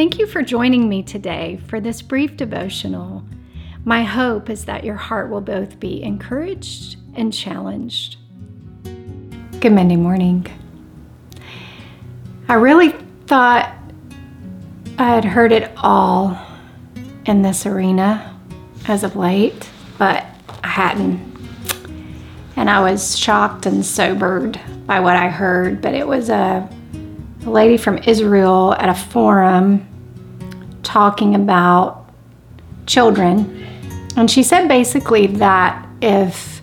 Thank you for joining me today for this brief devotional. My hope is that your heart will both be encouraged and challenged. Good Monday morning. I really thought I had heard it all in this arena as of late, but I hadn't. And I was shocked and sobered by what I heard, but it was a, a lady from Israel at a forum talking about children. And she said basically that if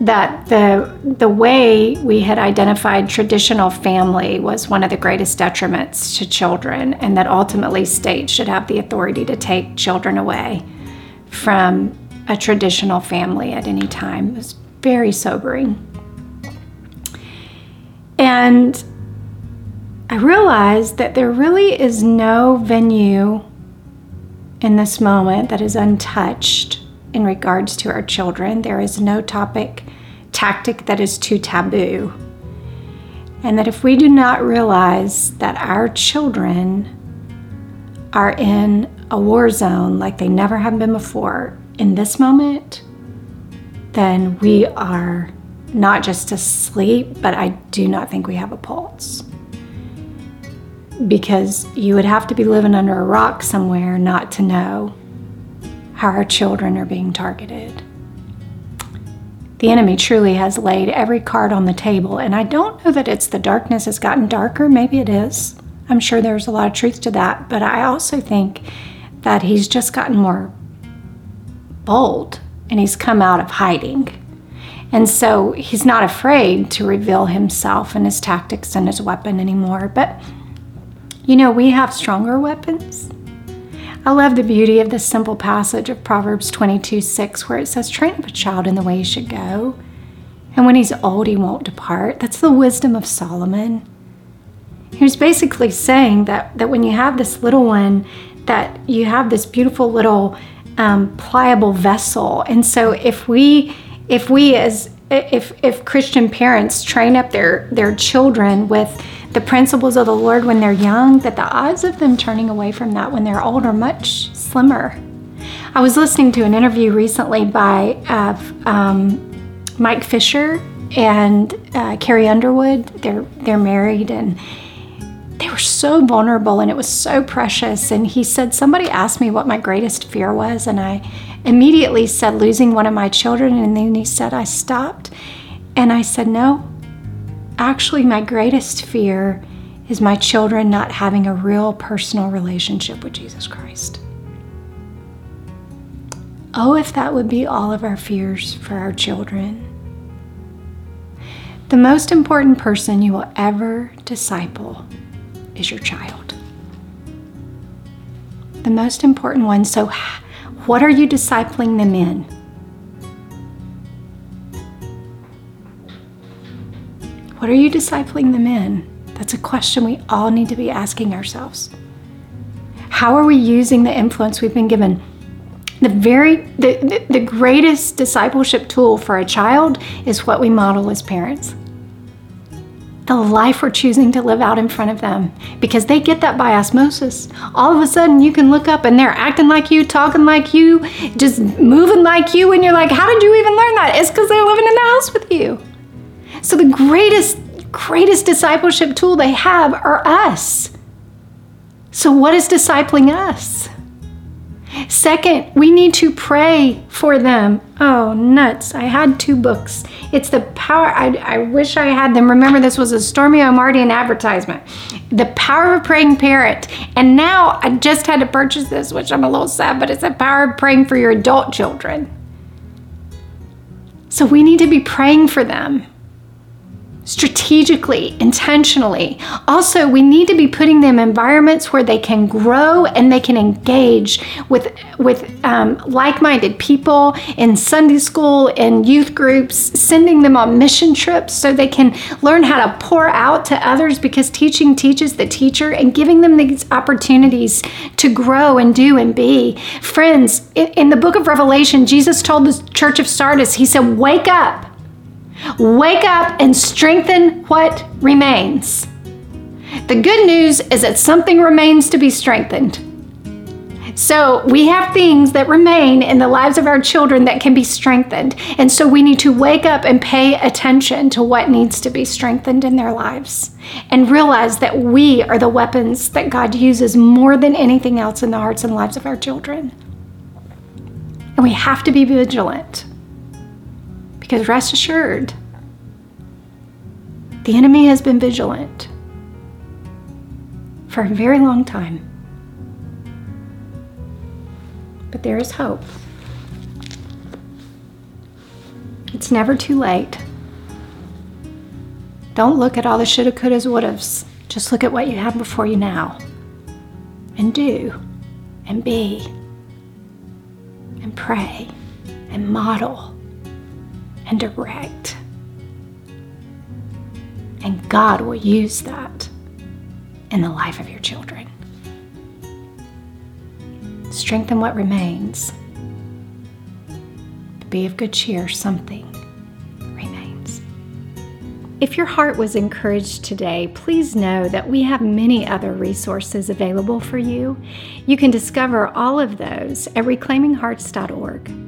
that the the way we had identified traditional family was one of the greatest detriments to children and that ultimately states should have the authority to take children away from a traditional family at any time. It was very sobering. And I realized that there really is no venue in this moment that is untouched in regards to our children. There is no topic, tactic that is too taboo. And that if we do not realize that our children are in a war zone like they never have been before in this moment, then we are not just asleep, but I do not think we have a pulse because you would have to be living under a rock somewhere not to know how our children are being targeted. The enemy truly has laid every card on the table, and I don't know that it's the darkness has gotten darker. Maybe it is. I'm sure there's a lot of truth to that, but I also think that he's just gotten more bold and he's come out of hiding. And so he's not afraid to reveal himself and his tactics and his weapon anymore. But you know, we have stronger weapons. I love the beauty of this simple passage of Proverbs 22 6, where it says, Train up a child in the way he should go, and when he's old, he won't depart. That's the wisdom of Solomon. He was basically saying that, that when you have this little one, that you have this beautiful little um, pliable vessel. And so if we if we as if if Christian parents train up their their children with the principles of the Lord when they're young, that the odds of them turning away from that when they're old are much slimmer. I was listening to an interview recently by uh, um, Mike Fisher and uh, Carrie Underwood. They're they're married and they were so vulnerable and it was so precious. And he said, somebody asked me what my greatest fear was, and I immediately said losing one of my children. And then he said I stopped, and I said no, actually, my greatest fear is my children not having a real personal relationship with Jesus Christ. Oh, if that would be all of our fears for our children. The most important person you will ever disciple is your child. The most important one. So, what are you discipling them in? What are you discipling them in? That's a question we all need to be asking ourselves. How are we using the influence we've been given? The very the, the, the greatest discipleship tool for a child is what we model as parents. The life we're choosing to live out in front of them because they get that by osmosis. All of a sudden, you can look up and they're acting like you, talking like you, just moving like you, and you're like, How did you even learn that? It's because they're living in the house with you. So the greatest, greatest discipleship tool they have are us. So, what is discipling us? Second, we need to pray for them. Oh, nuts. I had two books. It's the power, I, I wish I had them. Remember, this was a Stormie Omartian advertisement. The Power of a Praying Parent. And now I just had to purchase this, which I'm a little sad, but it's the power of praying for your adult children. So we need to be praying for them strategically, intentionally. Also, we need to be putting them environments where they can grow and they can engage with with um, like-minded people in Sunday school and youth groups, sending them on mission trips so they can learn how to pour out to others because teaching teaches the teacher and giving them these opportunities to grow and do and be. Friends, in the book of Revelation, Jesus told the church of Sardis, he said, "Wake up." Wake up and strengthen what remains. The good news is that something remains to be strengthened. So we have things that remain in the lives of our children that can be strengthened. And so we need to wake up and pay attention to what needs to be strengthened in their lives and realize that we are the weapons that God uses more than anything else in the hearts and lives of our children. And we have to be vigilant because rest assured, the enemy has been vigilant for a very long time. But there is hope. It's never too late. Don't look at all the shoulda, couldas, wouldas. Just look at what you have before you now. And do, and be, and pray, and model, and direct. And God will use that in the life of your children strengthen what remains. Be of good cheer, something remains. If your heart was encouraged today, please know that we have many other resources available for you. You can discover all of those at reclaiminghearts.org.